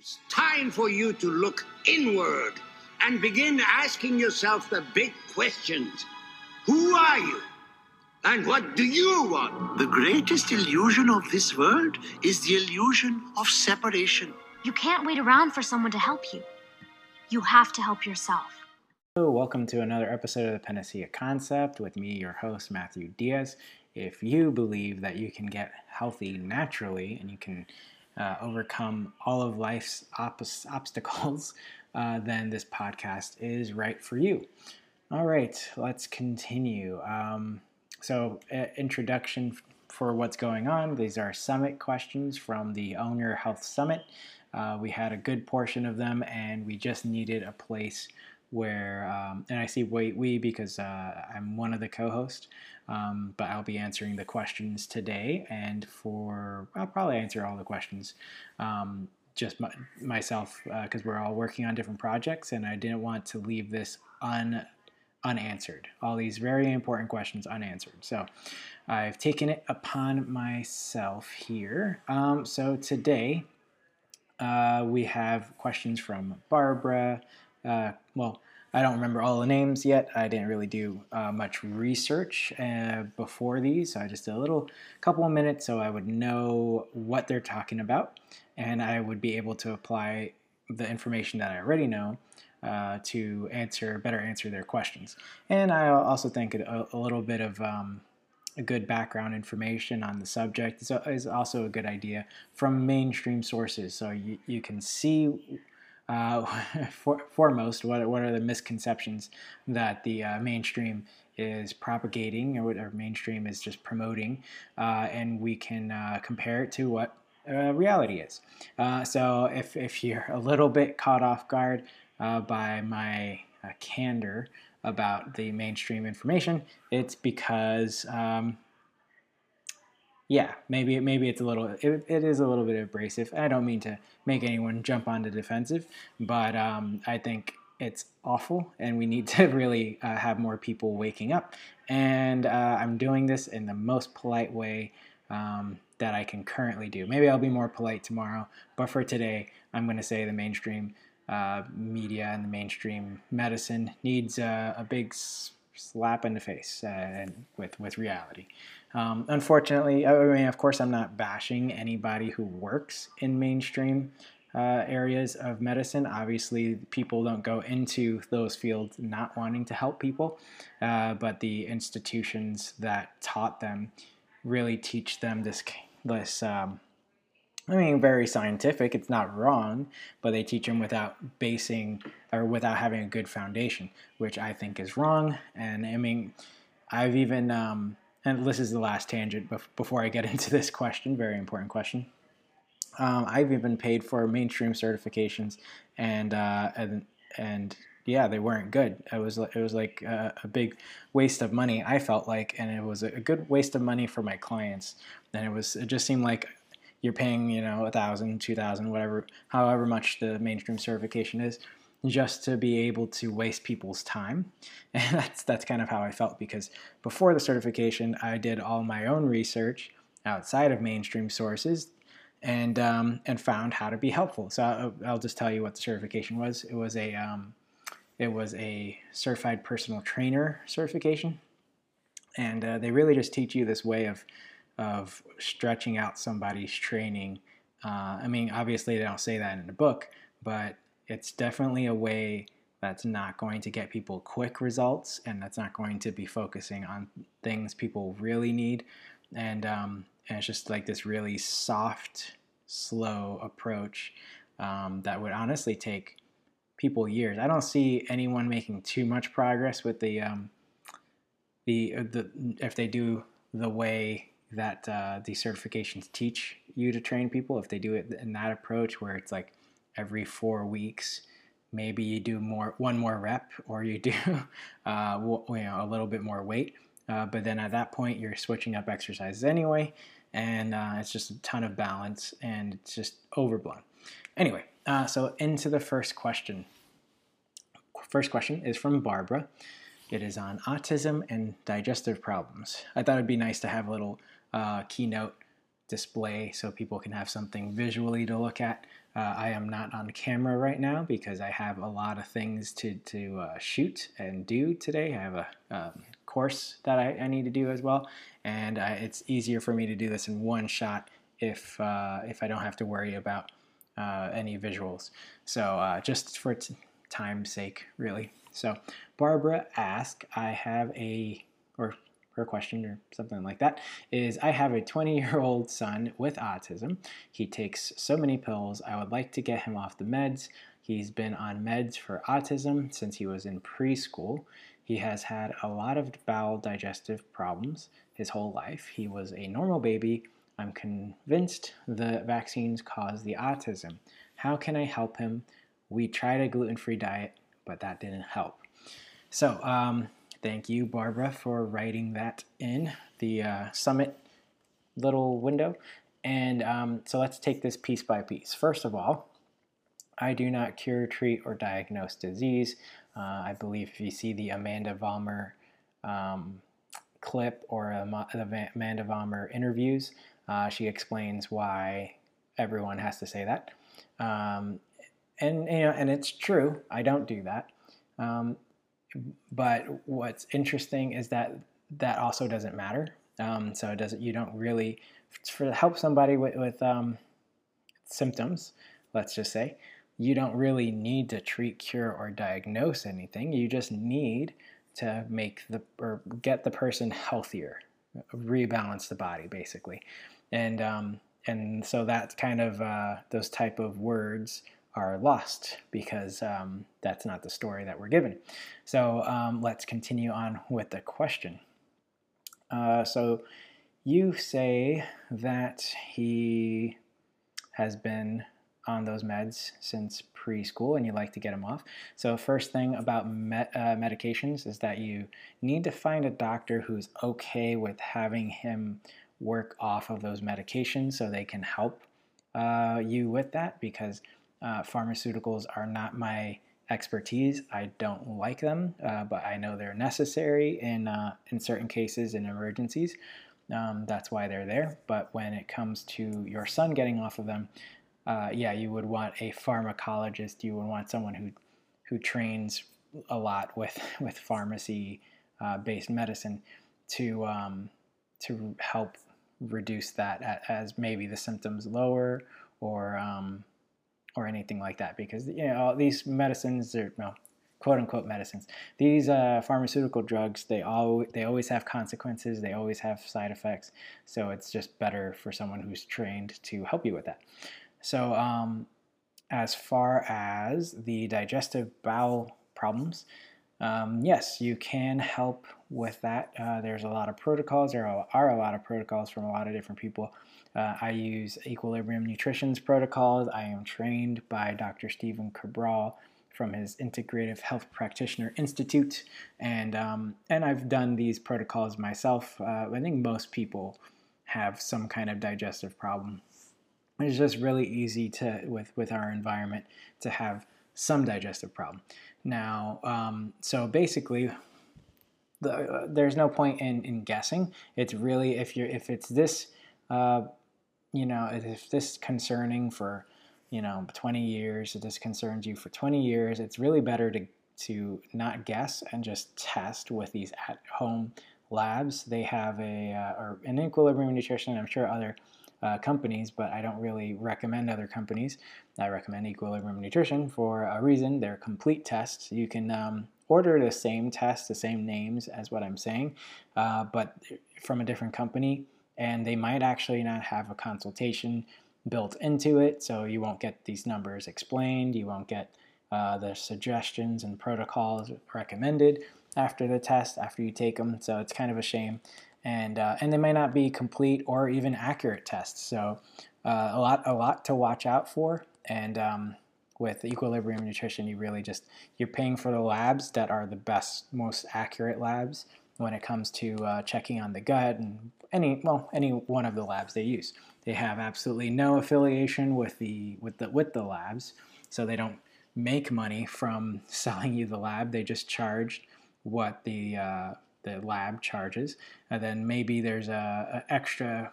It's time for you to look inward and begin asking yourself the big questions. Who are you? And what do you want? The greatest illusion of this world is the illusion of separation. You can't wait around for someone to help you. You have to help yourself. Hello, welcome to another episode of the Panacea Concept with me, your host, Matthew Diaz. If you believe that you can get healthy naturally and you can uh, overcome all of life's op- obstacles, uh, then this podcast is right for you. All right, let's continue. Um, so, uh, introduction for what's going on. These are summit questions from the Own Your Health Summit. Uh, we had a good portion of them, and we just needed a place where, um, and I see wait we because uh, I'm one of the co-hosts, um, but I'll be answering the questions today, and for I'll probably answer all the questions. Um, just my, myself because uh, we're all working on different projects, and I didn't want to leave this un unanswered. All these very important questions unanswered. So I've taken it upon myself here. Um, so today uh, we have questions from Barbara. Uh, well, I don't remember all the names yet. I didn't really do uh, much research uh, before these, so I just did a little couple of minutes so I would know what they're talking about and I would be able to apply the information that I already know uh, to answer better answer their questions. And I also think a, a little bit of um, a good background information on the subject is, is, also a good idea from mainstream sources, so you, you can see uh, for, foremost, what, what are the misconceptions that the uh, mainstream is propagating or what our mainstream is just promoting, uh, and we can uh, compare it to what uh, reality is. Uh, so if, if you're a little bit caught off guard by my candor about the mainstream information, it's because um, yeah, maybe maybe it's a little it, it is a little bit abrasive. I don't mean to make anyone jump on the defensive, but um, I think it's awful, and we need to really uh, have more people waking up. And uh, I'm doing this in the most polite way um, that I can currently do. Maybe I'll be more polite tomorrow, but for today, I'm going to say the mainstream uh, media and the mainstream medicine needs a big slap in the face uh, with with reality. Um, unfortunately, I mean, of course, I'm not bashing anybody who works in mainstream uh, areas of medicine. Obviously, people don't go into those fields not wanting to help people, uh, but the institutions that taught them really teach them this this. Um, I mean, very scientific. It's not wrong, but they teach them without basing or without having a good foundation, which I think is wrong. And I mean, I've even um, and this is the last tangent before I get into this question, very important question. Um, I've even paid for mainstream certifications, and uh, and and yeah, they weren't good. It was it was like a, a, big waste of money. I felt like, and it was a good waste of money for my clients. And it was it just seemed like you're paying you know a thousand, two thousand, whatever, however much the mainstream certification is just to be able to waste people's time. And that's that's kind of how I felt because before the certification, I did all my own research outside of mainstream sources and um, and found how to be helpful. So I'll, I'll, just tell you what the certification was. It was a um, it was a certified personal trainer certification, and uh, they really just teach you this way of of stretching out somebody's training. Uh, I mean, obviously they don't say that in the book, but it's definitely a way that's not going to get people quick results and that's not going to be focusing on things people really need. And, um, and it's just like this really soft, slow approach um, that would honestly take people years. I don't see anyone making too much progress with the um, the uh, the if they do the way that uh, the certifications teach you to train people. If they do it in that approach, where it's like every four weeks. Maybe you do more one more rep, or you do uh, you know a little bit more weight. Uh, but then at that point, you're switching up exercises anyway, and uh, it's just a ton of balance, and it's just overblown. Anyway, uh, so into the first question. First question is from Barbara. It is on autism and digestive problems. I thought it'd be nice to have a little uh, keynote display so people can have something visually to look at Uh, I am not on camera right now because I have a lot of things to, to uh, shoot and do today. I have a um, course that I, I, need to do as well, and I, it's easier for me to do this in one shot if, uh, if I don't have to worry about uh, any visuals. So uh, just for time's sake, really. So Barbara asked, I have a, or her question or something like that is I have a 20 year old son with autism. He takes so many pills. I would like to get him off the meds. He's been on meds for autism since he was in preschool. He has had a lot of bowel digestive problems his whole life. He was a normal baby. I'm convinced the vaccines cause the autism. How can I help him? We tried a gluten free diet, but that didn't help. So, um, Thank you, Barbara, for writing that in the uh, summit little window. And um, so let's take this piece by piece. First of all, I do not cure, treat, or diagnose disease. Uh, I believe if you see the Amanda Vollmer um, clip or the Amanda Vollmer interviews, uh, she explains why everyone has to say that. Um, and you know, and it's true. I don't do that. Um, but what's interesting is that that also doesn't matter. Um, so it doesn't. You don't really for help somebody with, with um, symptoms. Let's just say you don't really need to treat, cure, or diagnose anything. You just need to make the or get the person healthier, rebalance the body basically, and um, and so that's kind of uh, those type of words are lost because um, that's not the story that we're given. So um, let's continue on with the question. Uh, so you say that he has been on those meds since preschool and you like to get him off. So first thing about med- uh, medications is that you need to find a doctor who's okay with having him work off of those medications so they can help uh, you with that because uh, pharmaceuticals are not my expertise. I don't like them, uh, but I know they're necessary in uh, in certain cases in emergencies. Um, that's why they're there. But when it comes to your son getting off of them, uh, yeah, you would want a pharmacologist. You would want someone who who trains a lot with with pharmacy uh, based medicine to um, to help reduce that as maybe the symptoms lower or um, or anything like that because you know these medicines are quote unquote medicines these uh, pharmaceutical drugs they all they always have consequences they always have side effects so it's just better for someone who's trained to help you with that so um, as far as the digestive bowel problems um, yes, you can help with that. Uh, there's a lot of protocols. There are a lot of protocols from a lot of different people. Uh, I use Equilibrium Nutrition's protocols. I am trained by Dr. Stephen Cabral from his Integrative Health Practitioner Institute, and um, and I've done these protocols myself. Uh, I think most people have some kind of digestive problem. It's just really easy to with with our environment to have some digestive problem. Now, um, so basically, the, uh, there's no point in, in guessing. It's really if you're if it's this uh, you know, if this is concerning for, you know, 20 years, if this concerns you for 20 years, it's really better to to not guess and just test with these at-home labs. They have a uh, or an Equilibrium Nutrition. I'm sure other uh, companies, but I don't really recommend other companies. I recommend Equilibrium Nutrition for a reason. They're complete tests. You can um, order the same test, the same names as what I'm saying, uh, but from a different company and they might actually not have a consultation built into it, so you won't get these numbers explained, you won't get uh, the suggestions and protocols recommended after the test, after you take them, so it's kind of a shame. And, uh, and they may not be complete or even accurate tests, so uh, a, lot, a lot to watch out for. And um, with Equilibrium Nutrition, you really just, you're paying for the labs that are the best, most accurate labs when it comes to uh, checking on the gut and any well any one of the labs they use. They have absolutely no affiliation with the with the with the labs, so they don't make money from selling you the lab. They just charge what the uh, the lab charges, and then maybe there's a, a extra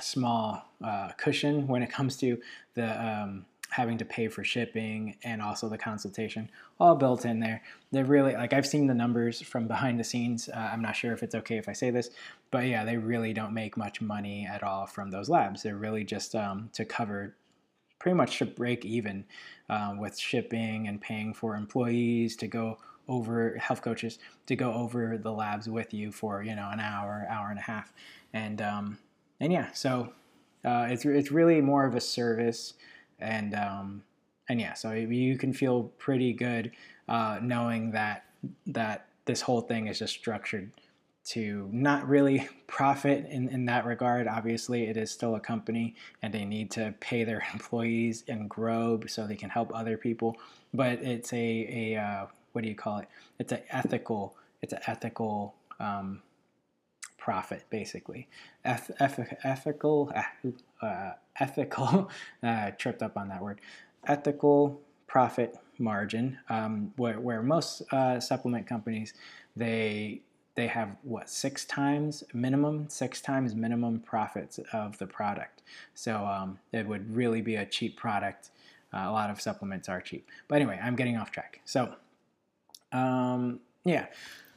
small uh, cushion when it comes to the um, having to pay for shipping and also the consultation all built in there. They're really like i've seen the numbers from behind the scenes. Uh, i'm not sure if it's okay if i say this but yeah they really don't make much money at all from those labs. They're really just um, to cover pretty much to break even uh, with shipping and paying for employees to go over health coaches to go over the labs with you for you know an hour hour and a half. And um, and yeah so uh, it's, it's really more of a service and um, and yeah, so you can feel pretty good uh, knowing that that this whole thing is just structured to not really profit in, in that regard. Obviously, it is still a company and they need to pay their employees and grow so they can help other people. But it's a, a uh, what do you call it? It's an ethical, it's an ethical um, profit, basically. Eth- ethical, uh, ethical, uh, tripped up on that word, ethical profit margin, um, where, where most uh, supplement companies, they they have what six times minimum six times minimum profits of the product. So um, it would really be a cheap product. Uh, a lot of supplements are cheap. But anyway i'm getting off track. So um, yeah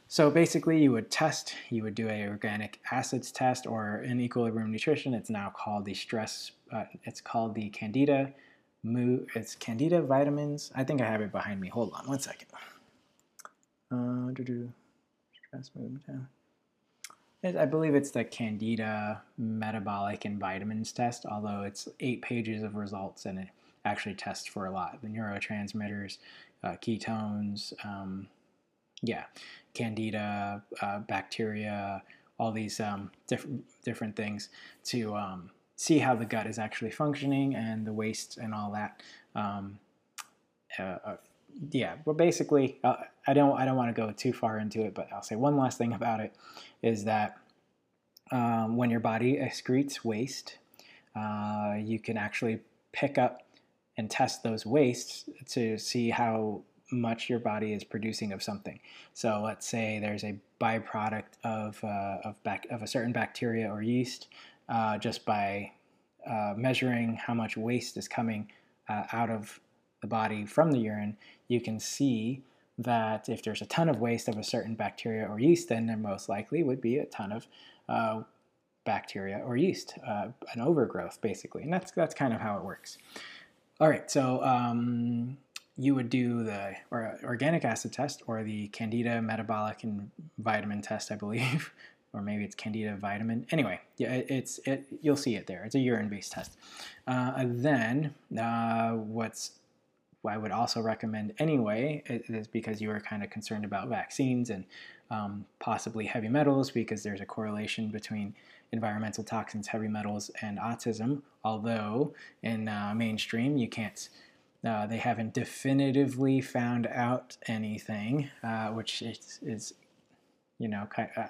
so basically, you would test, you would do a organic acids test, or in equilibrium nutrition, it's now called the stress. Uh, it's called the Candida. Mu, it's Candida vitamins. I think I have it behind me. Hold on one second. Uh, stress movement. I believe it's the Candida metabolic and vitamins test, although it's eight pages of results and it actually tests for a lot the neurotransmitters, uh, ketones, um, yeah, candida, uh, bacteria, all these um, different different things to um, see how the gut is actually functioning and the waste and all that. Um, uh, uh, yeah, but basically, uh, I don't I don't want to go too far into it, but I'll say one last thing about it is that um, when your body excretes waste, uh, you can actually pick up and test those wastes to see how much your body is producing of something. So let's say there's a byproduct of uh, of, bac- of a certain bacteria or yeast, uh, just by uh, measuring how much waste is coming uh, out of the body from the urine, you can see that if there's a ton of waste of a certain bacteria or yeast, then there most likely would be a ton of uh, bacteria or yeast, uh, an overgrowth basically, and that's that's kind of how it works. All right, so um, you would do the or, organic acid test or the Candida metabolic and vitamin test, I believe, or maybe it's Candida vitamin. Anyway, yeah, it, it's it. You'll see it there. It's a urine-based test. Uh, then uh, what's I would also recommend anyway is because you are kind of concerned about vaccines and um, possibly heavy metals because there's a correlation between environmental toxins, heavy metals, and autism. Although in uh, mainstream you can't uh, they haven't definitively found out anything, uh, which is, is, you know,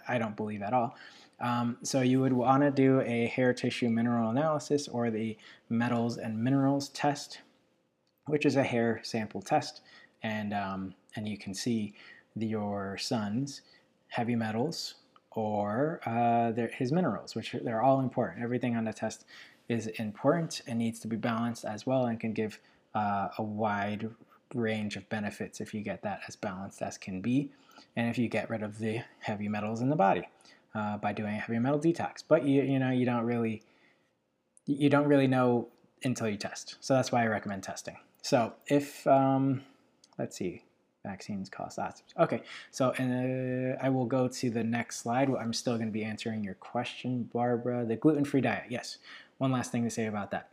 I don't believe at all. Um, so you would want to do a hair tissue mineral analysis or the metals and minerals test, which is a hair sample test, and um, and you can see the, your son's heavy metals or uh, his minerals, which they're all important. Everything on the test is important and needs to be balanced as well, and can give uh, a wide range of benefits if you get that as balanced as can be, and if you get rid of the heavy metals in the body uh, by doing a heavy metal detox. But you you know you don't really you don't really know until you test. So that's why I recommend testing. So if um, let's see, vaccines cost lots. Okay, so and uh, I will go to the next slide. I'm still going to be answering your question, Barbara. The gluten-free diet. Yes. One last thing to say about that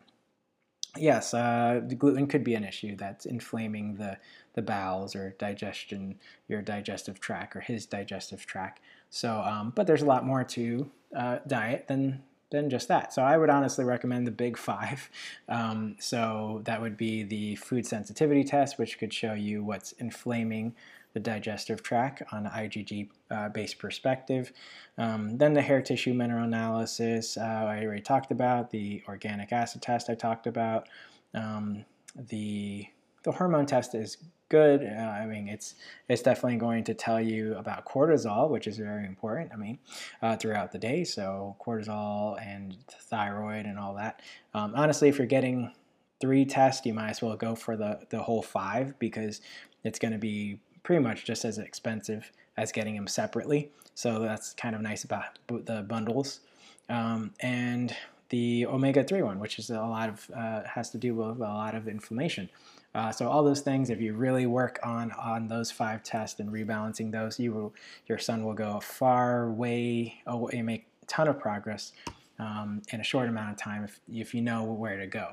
yes, uh, gluten could be an issue that's inflaming the, the bowels or digestion, your digestive tract or his digestive tract. So, um, but there's a lot more to uh, diet than than just that. So I would honestly recommend the big five. Um, so that would be the food sensitivity test, which could show you what's inflaming the digestive tract on an IgG uh, based perspective. Um, then the hair tissue mineral analysis, uh, I already talked about. The organic acid test, I talked about. Um, the the hormone test is good. Uh, I mean, it's it's definitely going to tell you about cortisol, which is very important. I mean, uh, throughout the day, so cortisol and thyroid and all that. Um, honestly, if you're getting three tests, you might as well go for the the whole five because it's going to be pretty much just as expensive as getting them separately. So that's kind of nice about the bundles. Um, and the omega-3 one, which is a lot of uh, has to do with a lot of inflammation. Uh, so all those things, if you really work on on those five tests and rebalancing those, you will your son will go far way away, make a ton of progress um, in a short amount of time if if you know where to go.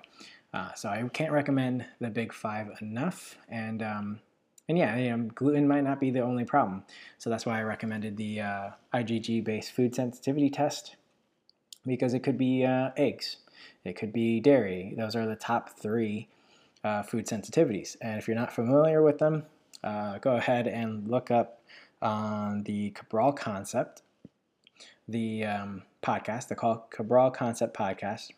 Uh, so I can't recommend the Big Five enough, and um, and yeah, you know, gluten might not be the only problem. So that's why I recommended the uh, IgG-based food sensitivity test because it could be uh, eggs, it could be dairy. Those are the top three uh, food sensitivities. And if you're not familiar with them, uh, go ahead and look up on the Cabral Concept, the um, podcast, the Cabral Concept podcast.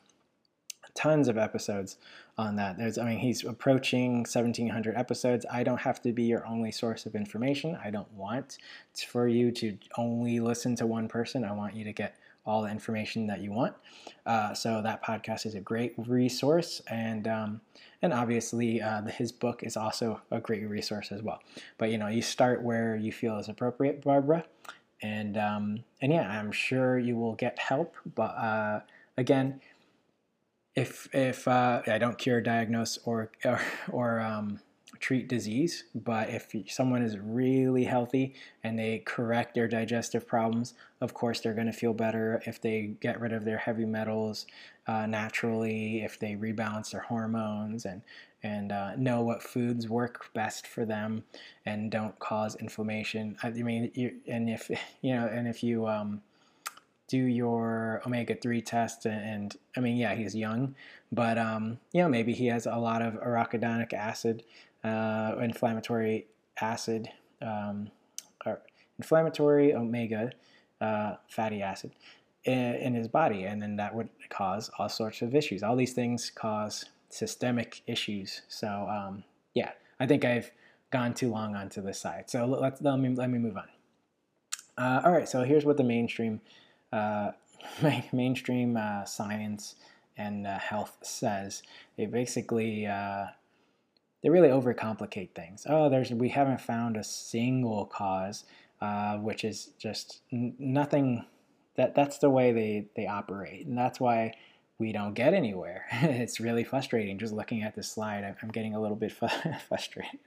Tons of episodes on that. There's, I mean, he's approaching 1,700 episodes. I don't have to be your only source of information. I don't want it's for you to only listen to one person. I want you to get all the information that you want. Uh, so that podcast is a great resource, and um, and obviously uh, his book is also a great resource as well. But you know, you start where you feel is appropriate, Barbara, and um, and yeah, I'm sure you will get help. But uh, again, if if uh, I don't cure, diagnose, or or, or um, treat disease, but if someone is really healthy and they correct their digestive problems, of course they're going to feel better if they get rid of their heavy metals uh, naturally, if they rebalance their hormones and and uh, know what foods work best for them and don't cause inflammation. I mean, you, and if you know, and if you um, do your omega three test, and, I mean, yeah, he's young, but um, you know, maybe he has a lot of arachidonic acid uh, inflammatory acid, um, or inflammatory omega uh, fatty acid in, in his body, and then that would cause all sorts of issues. All these things cause systemic issues. So um, yeah, I think I've gone too long onto this side. So let's let me let me move on. Uh, all right, so here's what the mainstream mainstream uh, science and uh, health says. It basically uh, they really overcomplicate things. Oh, there's we haven't found a single cause, uh, which is just n- nothing. That that's the way they they operate, and that's why we don't get anywhere. it's really frustrating just looking at this slide. I'm getting a little bit frustrated.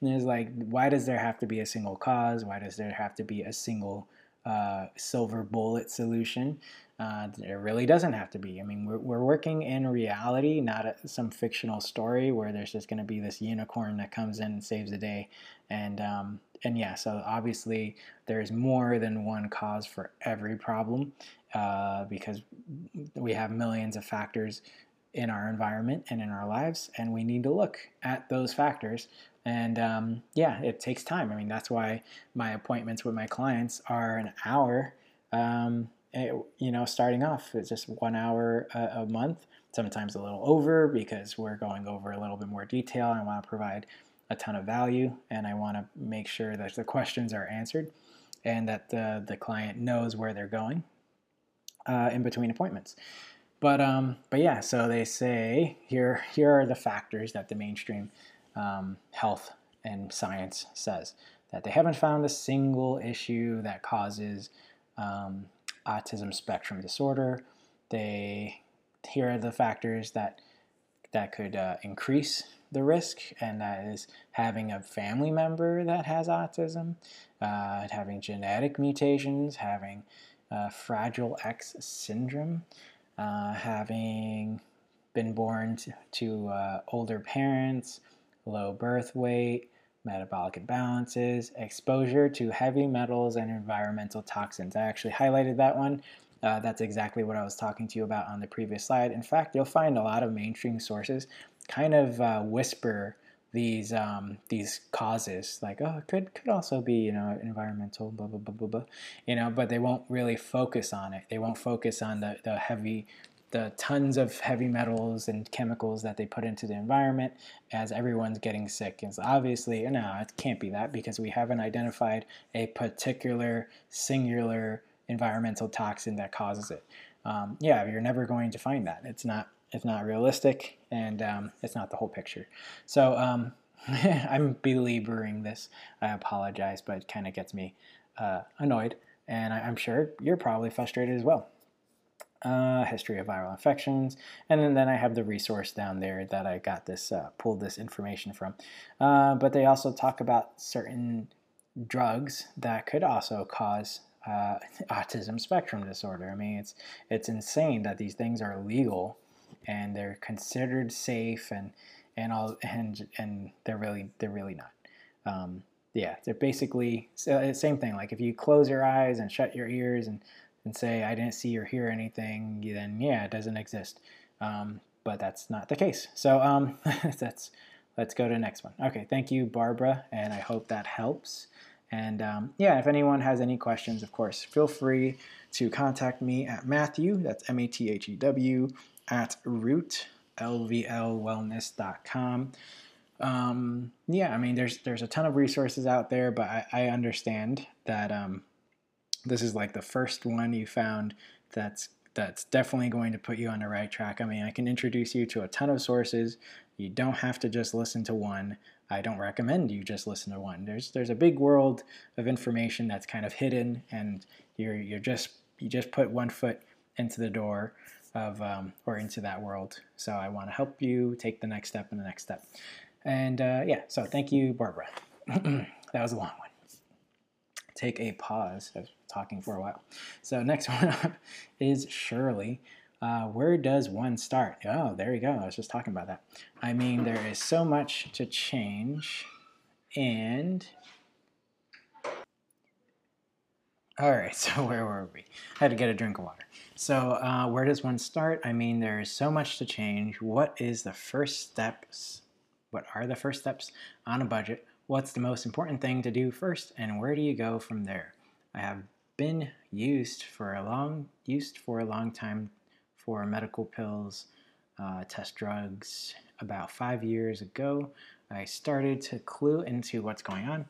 And it's like, why does there have to be a single cause? Why does there have to be a single uh, silver bullet solution? Uh, it really doesn't have to be. I mean, we're, we're working in reality, not a, some fictional story where there's just going to be this unicorn that comes in and saves the day. And um, and yeah, so obviously there's more than one cause for every problem uh, because we have millions of factors in our environment and in our lives, and we need to look at those factors. And um, yeah, it takes time. I mean, that's why my appointments with my clients are an hour. Um, Eh, you know, starting off, it's just one hour a, a, month, sometimes a little over because we're going over a little bit more detail. I want to provide a ton of value and I want to make sure that the questions are answered and that the, the client knows where they're going uh, in between appointments. But, um, but yeah, so they say here, here are the factors that the mainstream um, health and science says that they haven't found a single issue that causes um, autism spectrum disorder. They here are the factors that that could uh, increase the risk, and that is having a family member that has autism, uh, having genetic mutations, having uh, Fragile X syndrome, uh, having been born to, to uh, older parents, low birth weight, metabolic imbalances, exposure to heavy metals and environmental toxins. I actually highlighted that one. Uh, that's exactly what I was talking to you about on the previous slide. In fact, you'll find a lot of mainstream sources kind of uh, whisper these um, these causes, like oh, it could could also be you know environmental, blah blah blah blah blah, you know, but they won't really focus on it. They won't focus on the the heavy the tons of heavy metals and chemicals that they put into the environment as everyone's getting sick. And so obviously, no, it can't be that because we haven't identified a particular singular environmental toxin that causes it. Um, yeah, you're never going to find that. It's not it's not realistic, and um, it's not the whole picture. So um, I'm belaboring this. I apologize, but it kind of gets me uh, annoyed, and I, am sure you're probably frustrated as well. Uh, history of viral infections, and then, then I have the resource down there that I got this uh, pulled this information from. Uh, but they also talk about certain drugs that could also cause uh, autism spectrum disorder. I mean, it's it's insane that these things are legal and they're considered safe and and all and and they're really they're really not. Um, yeah, they're basically uh, same thing. Like if you close your eyes and shut your ears and and say I didn't see or hear anything, then yeah, it doesn't exist. Um, but that's not the case. So um, that's let's go to the next one. Okay, thank you, Barbara, and I hope that helps. And um, yeah, if anyone has any questions, of course, feel free to contact me at Matthew, that's M A T H E W, at root, lvlwellness.com. Um, yeah, I mean, there's there's a ton of resources out there, but I, I understand that um, this is like the first one you found that's that's definitely going to put you on the right track. I mean, I can introduce you to a ton of sources. You don't have to just listen to one. I don't recommend you just listen to one. There's there's a big world of information that's kind of hidden, and you're you're just you just put one foot into the door of um, or into that world. So I want to help you take the next step and the next step. And uh, yeah, so thank you, Barbara. that was a long one. Take a pause. I was talking for a while. So next one up is Shirley. Uh, where does one start? Oh, there you go. I was just talking about that. I mean, there is so much to change, and all right. So where were we? I had to get a drink of water. So uh, where does one start? I mean, there is so much to change. What is the first steps? What are the first steps on a budget? What's the most important thing to do first, and where do you go from there? I have been used for a long used for a long time for medical pills, uh, test drugs. About five years ago, I started to clue into what's going on.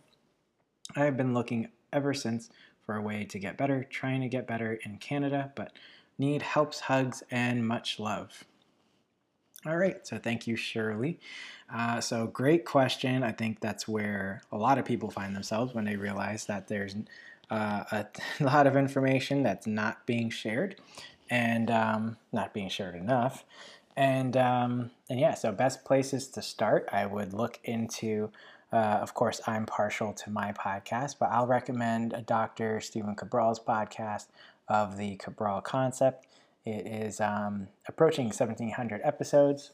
I have been looking ever since for a way to get better, trying to get better in Canada, but need helps, hugs, and much love. All right, so thank you, Shirley. Uh, so, great question. I think that's where a lot of people find themselves when they realize that there's uh, a lot of information that's not being shared and um, not being shared enough. And um, and yeah, so best places to start, I would look into. Uh, of course, I'm partial to my podcast, but I'll recommend Dr. Stephen Cabral's podcast of the Cabral concept. It is um, approaching 1,700 episodes.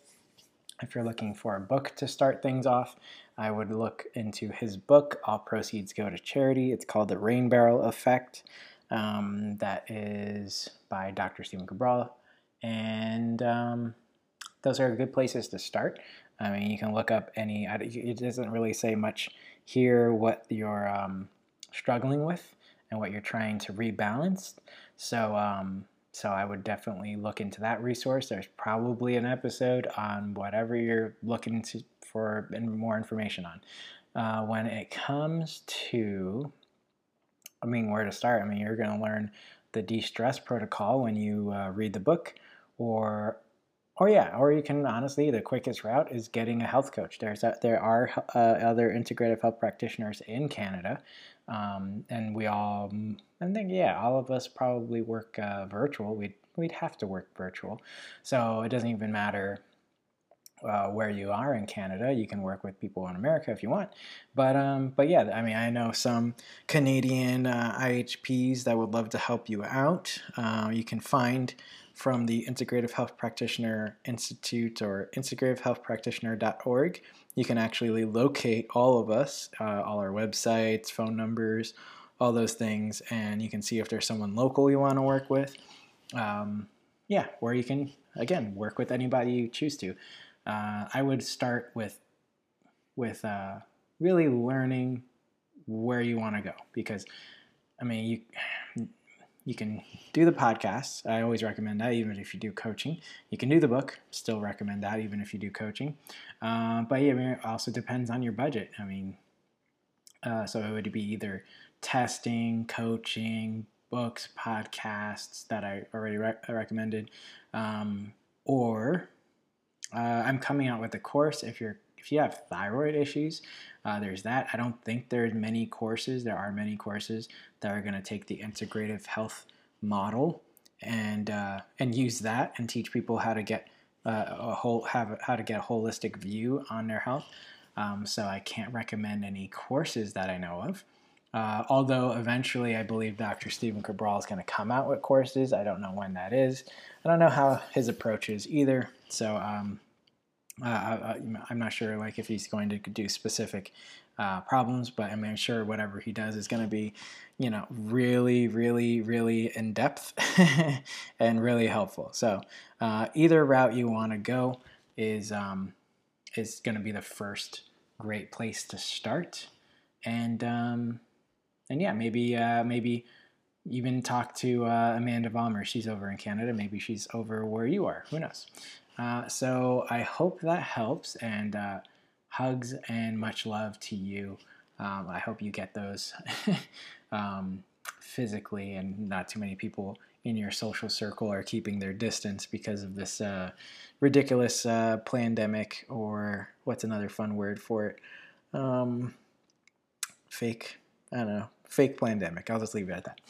If you're looking for a book to start things off, I would look into his book. All proceeds go to charity. It's called The Rain Barrel Effect. Um, that is by Dr. Stephen Cabral. And um, those are good places to start. I mean, you can look up any, it doesn't really say much here what you're um, struggling with and what you're trying to rebalance. So, um, so I would definitely look into that resource. There's probably an episode on whatever you're looking to, for more information on. Uh, when it comes to I mean, where to start? I mean, you're going to learn the de-stress protocol when you uh, read the book, or, or yeah, or you can honestly, the quickest route is getting a health coach. There's a, there are uh, other integrative health practitioners in Canada, um, and we all, I think, yeah, all of us probably work uh, virtual. We'd we'd have to work virtual, so it doesn't even matter uh, where you are in Canada. You can work with people in America if you want. But um, but yeah, I mean, I know some Canadian uh, IHPs that would love to help you out. Uh, you can find from the Integrative Health Practitioner Institute or integrativehealthpractitioner.org. You can actually locate all of us, uh, all our websites, phone numbers, all those things, and you can see if there's someone local you want to work with. Um, yeah, where you can again work with anybody you choose to uh, I would start with with uh, really learning where you want to go because I mean you you can do the podcast. I always recommend that, even if you do coaching. You can do the book. Still recommend that, even if you do coaching. Uh, but yeah, I mean, it also depends on your budget. I mean, uh, so it would be either testing, coaching, books, podcasts that I already re- recommended, um, or uh, I'm coming out with a course if you're if you have thyroid issues. Uh, there's that. I don't think there's many courses. There are many courses that are going to take the integrative health model and uh, and use that and teach people how to get uh, a whole have how to get a holistic view on their health. Um, so I can't recommend any courses that I know of. Uh, although eventually I believe Dr. Stephen Cabral is going to come out with courses. I don't know when that is. I don't know how his approach is either. So um, uh, I, am not sure like if he's going to do specific uh, problems, but I mean, I'm sure whatever he does is going to be, you know, really, really, really in depth and really helpful. So uh, either route you want to go is um, is going to be the first great place to start, and um, and yeah, maybe uh, maybe even talk to uh, Amanda Vollmer. She's over in Canada. Maybe she's over where you are. Who knows? Uh, so I hope that helps and uh, hugs and much love to you. Um, I hope you get those um, physically and not too many people in your social circle are keeping their distance because of this uh, ridiculous uh, pandemic or what's another fun word for it? Um, fake, I don't know, fake pandemic. I'll just leave it at that.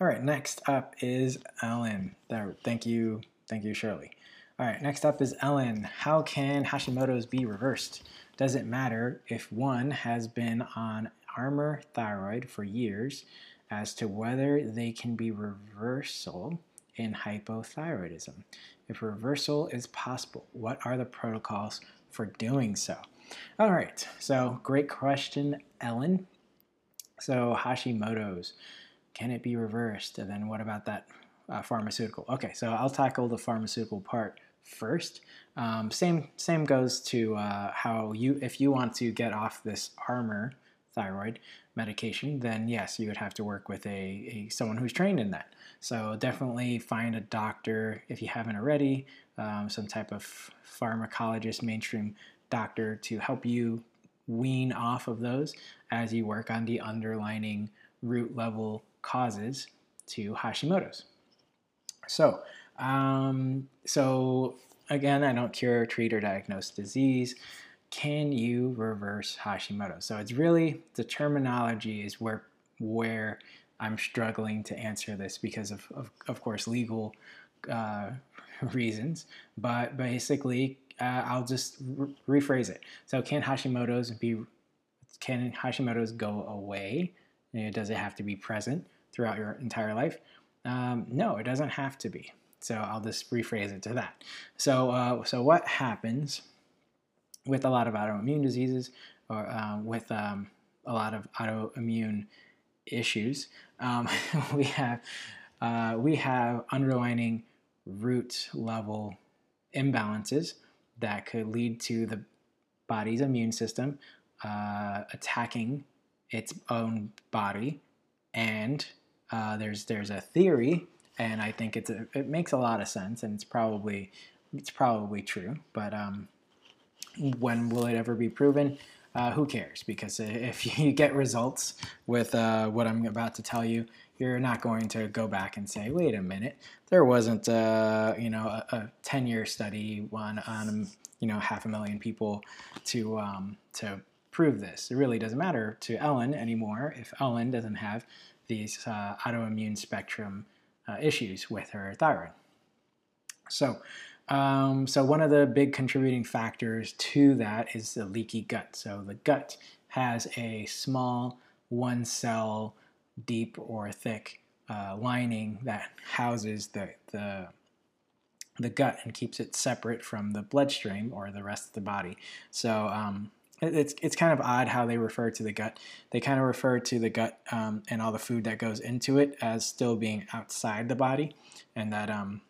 All right, next up is Ellen. Thank you, thank you, Shirley. All right, next up is Ellen. How can Hashimoto's be reversed? Does it matter if one has been on Armour thyroid for years as to whether they can be reversal in hypothyroidism? If reversal is possible, what are the protocols for doing so? All right, so great question, Ellen. So Hashimoto's, can it be reversed? And then what about that uh, pharmaceutical? Okay, so I'll tackle the pharmaceutical part first. Um, same same goes to uh, how you if you want to get off this Armour thyroid medication, then yes, you would have to work with a, a someone who's trained in that. So definitely find a doctor if you haven't already, um, some type of pharmacologist, mainstream doctor to help you wean off of those as you work on the underlining root level causes to Hashimoto's. So um, so again, I don't cure, treat, or diagnose disease. Can you reverse Hashimoto? So it's really the terminology is where where I'm struggling to answer this because of of, of course legal uh, reasons. But basically, uh, I'll just re- rephrase it. So can Hashimoto's be can Hashimoto's go away? Does it have to be present throughout your entire life? Um, no, it doesn't have to be. So I'll just rephrase it to that. So, uh, so what happens with a lot of autoimmune diseases or um, with um, a lot of autoimmune issues? Um, we have uh, we have underlining root level imbalances that could lead to the body's immune system uh, attacking its own body, and uh, there's there's a theory and I think it's a, it makes a lot of sense, and it's probably it's probably true. But um, when will it ever be proven? Uh, who cares? Because if you get results with uh, what I'm about to tell you, you're not going to go back and say, "Wait a minute, there wasn't uh, you know a, a 10-year study on on you know half a million people to um, to prove this." It really doesn't matter to Ellen anymore if Ellen doesn't have these uh, autoimmune spectrum uh, issues with her thyroid. So, um, so one of the big contributing factors to that is the leaky gut. So the gut has a small one cell deep or thick uh, lining that houses the, the the gut and keeps it separate from the bloodstream or the rest of the body. So um, it's it's kind of odd how they refer to the gut. They kind of refer to the gut um, and all the food that goes into it as still being outside the body, and that um,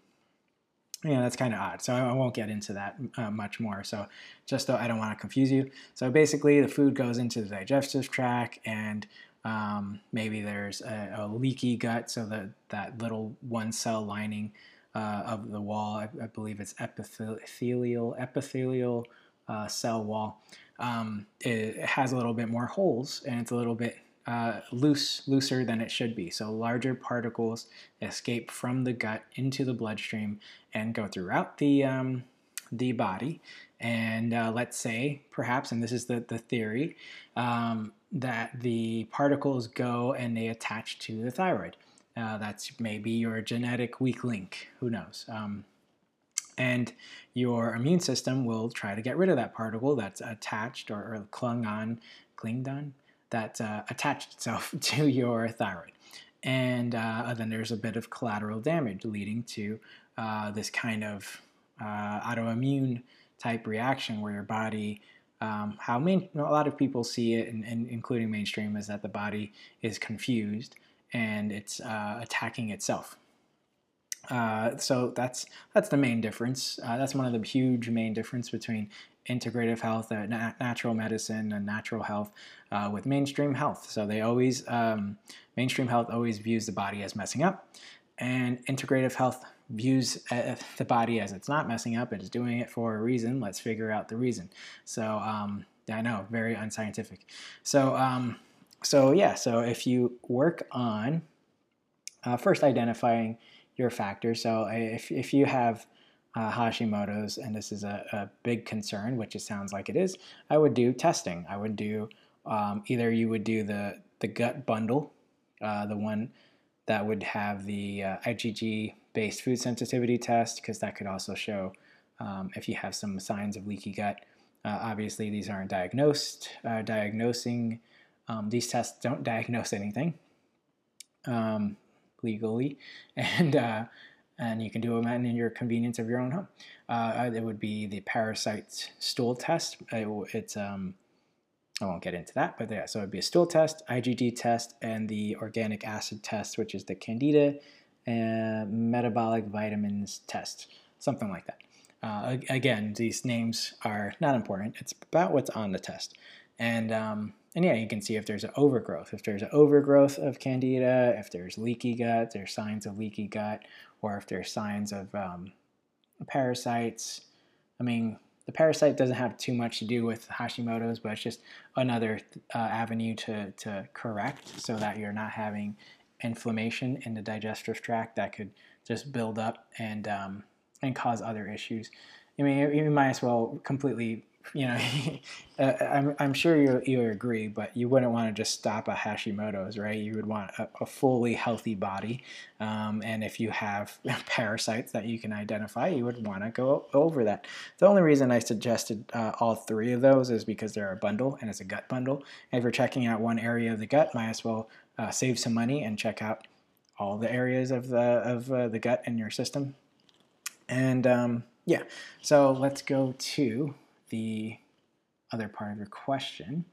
yeah, that's kind of odd. So I won't get into that uh, much more. So just though I don't want to confuse you. So basically, the food goes into the digestive tract, and um, maybe there's a, a, leaky gut, so that that little one cell lining uh, of the wall, I, I, believe it's epithelial epithelial uh, cell wall um, it has a little bit more holes and it's a little bit uh, loose, looser than it should be. So larger particles escape from the gut into the bloodstream and go throughout the um, the body. And uh, let's say, perhaps, and this is the, the theory, um, that the particles go and they attach to the thyroid. Uh, that's maybe your genetic weak link, who knows? Um, and your immune system will try to get rid of that particle that's attached or, or clung on, clinged on, that uh, attached itself to your thyroid. And uh, then there's a bit of collateral damage leading to uh, this kind of uh, autoimmune type reaction where your body um, how main, a lot of people see it, and, and, including mainstream, is that the body is confused and it's uh, attacking itself. Uh, so that's that's the main difference. Uh, that's one of the huge main difference between integrative health, uh, na- natural medicine, and natural health uh, with mainstream health. So they always um, mainstream health always views the body as messing up, and integrative health views uh, the body as it's not messing up, it's doing it for a reason. Let's figure out the reason. So um, I know, very unscientific. So um, so yeah, so if you work on uh, first identifying your factors. So if if you have uh, Hashimoto's, and this is a, a, big concern, which it sounds like it is, I would do testing. I would do um, either you would do the the gut bundle, uh, the one that would have the uh, IgG based food sensitivity test because that could also show um, if you have some signs of leaky gut. Uh, obviously, these aren't diagnosed. Uh, diagnosing um, these tests don't diagnose anything um, legally, and uh, and you can do them in your convenience of your own home. Uh, it would be the parasite stool test. It, it's um, I won't get into that, but yeah, so it'd be a stool test, IgG test, and the organic acid test, which is the Candida and metabolic vitamins test, something like that. Uh, again, these names are not important. It's about what's on the test. And, um, and yeah, you can see if there's an overgrowth. If there's an overgrowth of candida, if there's leaky gut, there's signs of leaky gut, or if there's signs of um, parasites. I mean, the parasite doesn't have too much to do with Hashimoto's, but it's just another uh, avenue to, to correct so that you're not having inflammation in the digestive tract that could just build up and um, and cause other issues. I mean, you might as well completely, you know, uh, I'm, I'm sure you, you agree, but you wouldn't want to just stop a Hashimoto's, right? You would want a, a fully healthy body. Um, and if you have parasites that you can identify, you would want to go over that. The only reason I suggested uh, all three of those is because they're a bundle and it's a gut bundle. If you're checking out one area of the gut, might as well uh, save some money and check out all the areas of the of uh, the gut in your system. And um, yeah, so let's go to the other part of your question.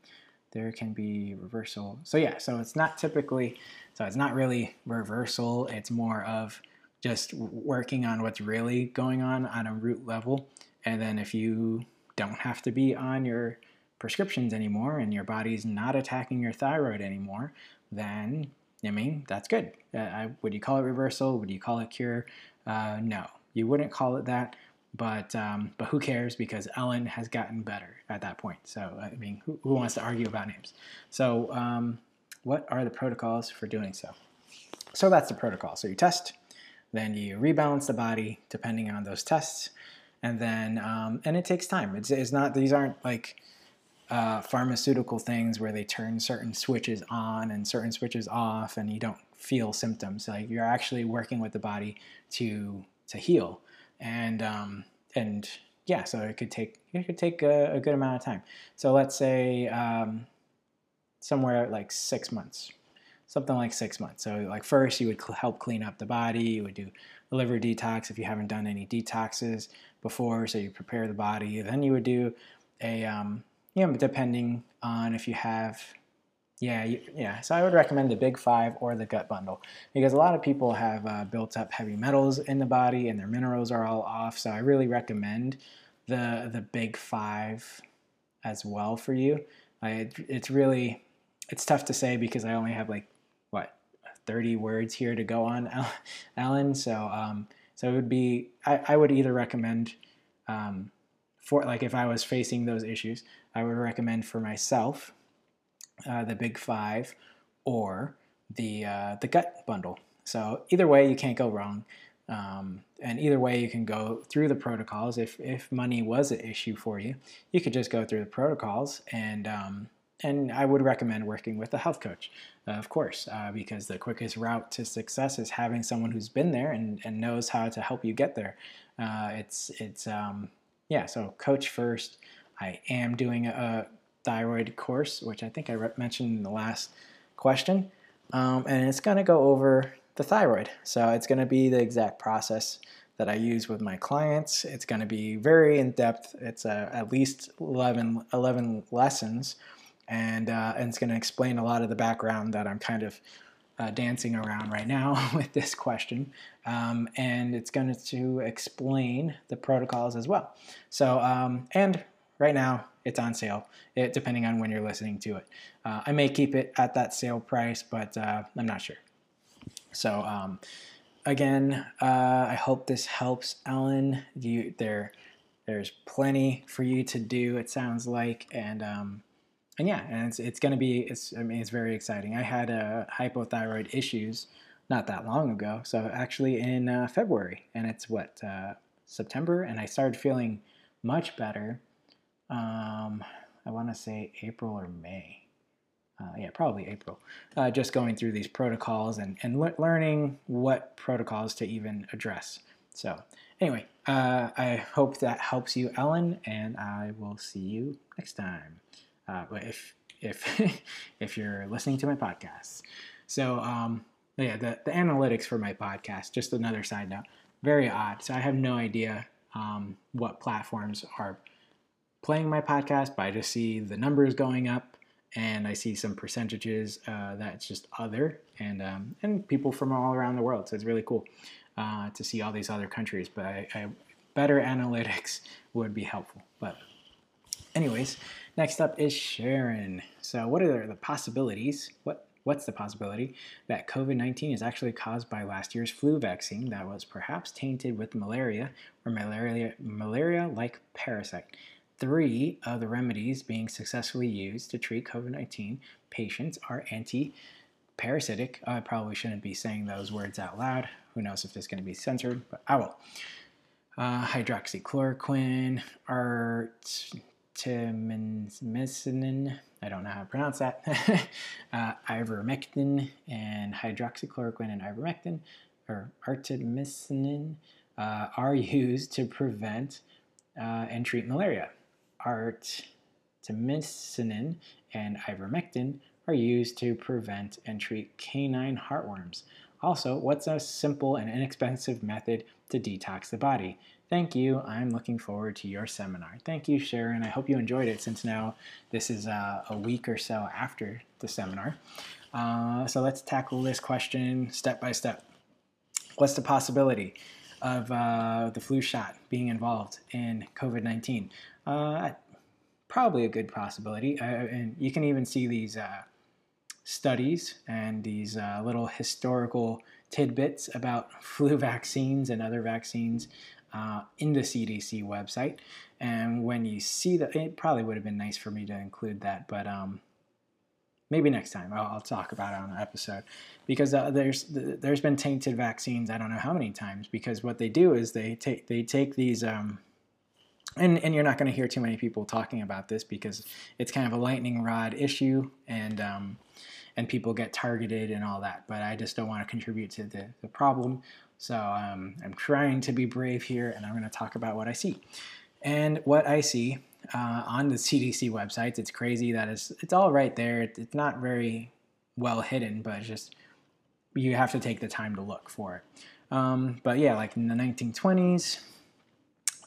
There can be reversal. So yeah, so it's not typically, so it's not really reversal. It's more of just working on what's really going on on a root level. And then if you don't have to be on your prescriptions anymore and your body's not attacking your thyroid anymore, then I mean that's good. Uh, I, would you call it reversal? Would you call it cure? Uh, no, you wouldn't call it that. But um, but who cares? Because Ellen has gotten better at that point. So I mean, who, who wants to argue about names? So um, what are the protocols for doing so? So that's the protocol. So you test, then you rebalance the body depending on those tests, and then um, and it takes time. It's, it's not these aren't like uh, pharmaceutical things where they turn certain switches on and certain switches off, and you don't feel symptoms. Like you're actually working with the body to to heal, and um, and yeah, so it could take it could take a, a good amount of time. So let's say um, somewhere like six months, something like six months. So like first you would cl- help clean up the body. You would do a liver detox if you haven't done any detoxes before, so you prepare the body. Then you would do a um, you know, depending on if you have, yeah, you, yeah. So I would recommend the Big Five or the Gut Bundle because a lot of people have uh, built up heavy metals in the body and their minerals are all off. So I really recommend the the Big Five as well for you. I, it's really it's tough to say because I only have like what 30 words here to go on, Alan. So um, so it would be I, I would either recommend um, for like if I was facing those issues, I would recommend for myself uh, the Big Five or the uh, the Gut Bundle. So either way, you can't go wrong. Um, and either way, you can go through the protocols. If if money was an issue for you, you could just go through the protocols, and um, and I would recommend working with a health coach, uh, of course, uh, because the quickest route to success is having someone who's been there and, and knows how to help you get there. Uh, it's it's um, yeah. So coach first. I am doing a thyroid course, which I think I mentioned in the last question, um, and it's going to go over the thyroid. So it's going to be the exact process that I use with my clients. It's going to be very in depth. It's uh, at least 11, 11 lessons, and, uh, and it's going to explain a lot of the background that I'm kind of uh, dancing around right now with this question. Um, and it's going to explain the protocols as well. So, um, and right now it's on sale, it, depending on when you're listening to it. Uh, I may keep it at that sale price, but uh, I'm not sure. So um, again, uh, I hope this helps, Ellen. You there, there's plenty for you to do. It sounds like, and um, and yeah, and it's it's gonna be. It's I mean, it's very exciting. I had uh, hypothyroid issues not that long ago. So actually in uh, February, and it's what uh, September, and I started feeling much better. Um, I want to say April or May uh, yeah, probably April, uh, just going through these protocols and, and le- learning what protocols to even address. So, anyway, uh, I hope that helps you, Ellen, and I will see you next time. Uh, if if if you're listening to my podcast, so um, yeah, the the analytics for my podcast. Just another side note, very odd. So I have no idea um, what platforms are playing my podcast, but I just see the numbers going up and I see some percentages uh, that's just other and um, and people from all around the world. So it's really cool uh, to see all these other countries. But I, I, better analytics would be helpful. But anyways, next up is Sharon. So what are the possibilities? What what's the possibility that COVID-19 is actually caused by last year's flu vaccine that was perhaps tainted with malaria or malaria malaria-like parasite? Three of the remedies being successfully used to treat COVID 19 patients are anti parasitic. I probably shouldn't be saying those words out loud. Who knows if this is going to be censored, but I will. Uh, hydroxychloroquine, artemisinin, I don't know how to pronounce that, uh, ivermectin, and hydroxychloroquine and ivermectin, or artemisinin, uh, are used to prevent uh, and treat malaria artemisinin and ivermectin are used to prevent and treat canine heartworms. Also, what's a simple and inexpensive method to detox the body? Thank you. I'm looking forward to your seminar. Thank you, Sharon. I hope you enjoyed it since now this is uh, a week or so after the seminar. Uh, so let's tackle this question step by step. What's the possibility of uh, the flu shot being involved in COVID 19? Uh, probably a good possibility. Uh, and you can even see these uh, studies and these uh, little historical tidbits about flu vaccines and other vaccines uh, in the CDC website. And when you see that, it probably would have been nice for me to include that, but um, maybe next time I'll, I'll, talk about it on an episode because uh, there's there's been tainted vaccines I don't know how many times because what they do is they take they take these um, and and you're not going to hear too many people talking about this because it's kind of a lightning rod issue and um, and people get targeted and all that. But I just don't want to contribute to the, the problem. So um, I'm trying to be brave here, and I'm going to talk about what I see. And what I see uh, on the CDC websites, it's crazy that it's it's all right there. It's not very well hidden, but just you have to take the time to look for it. Um, but yeah, like in the 1920s,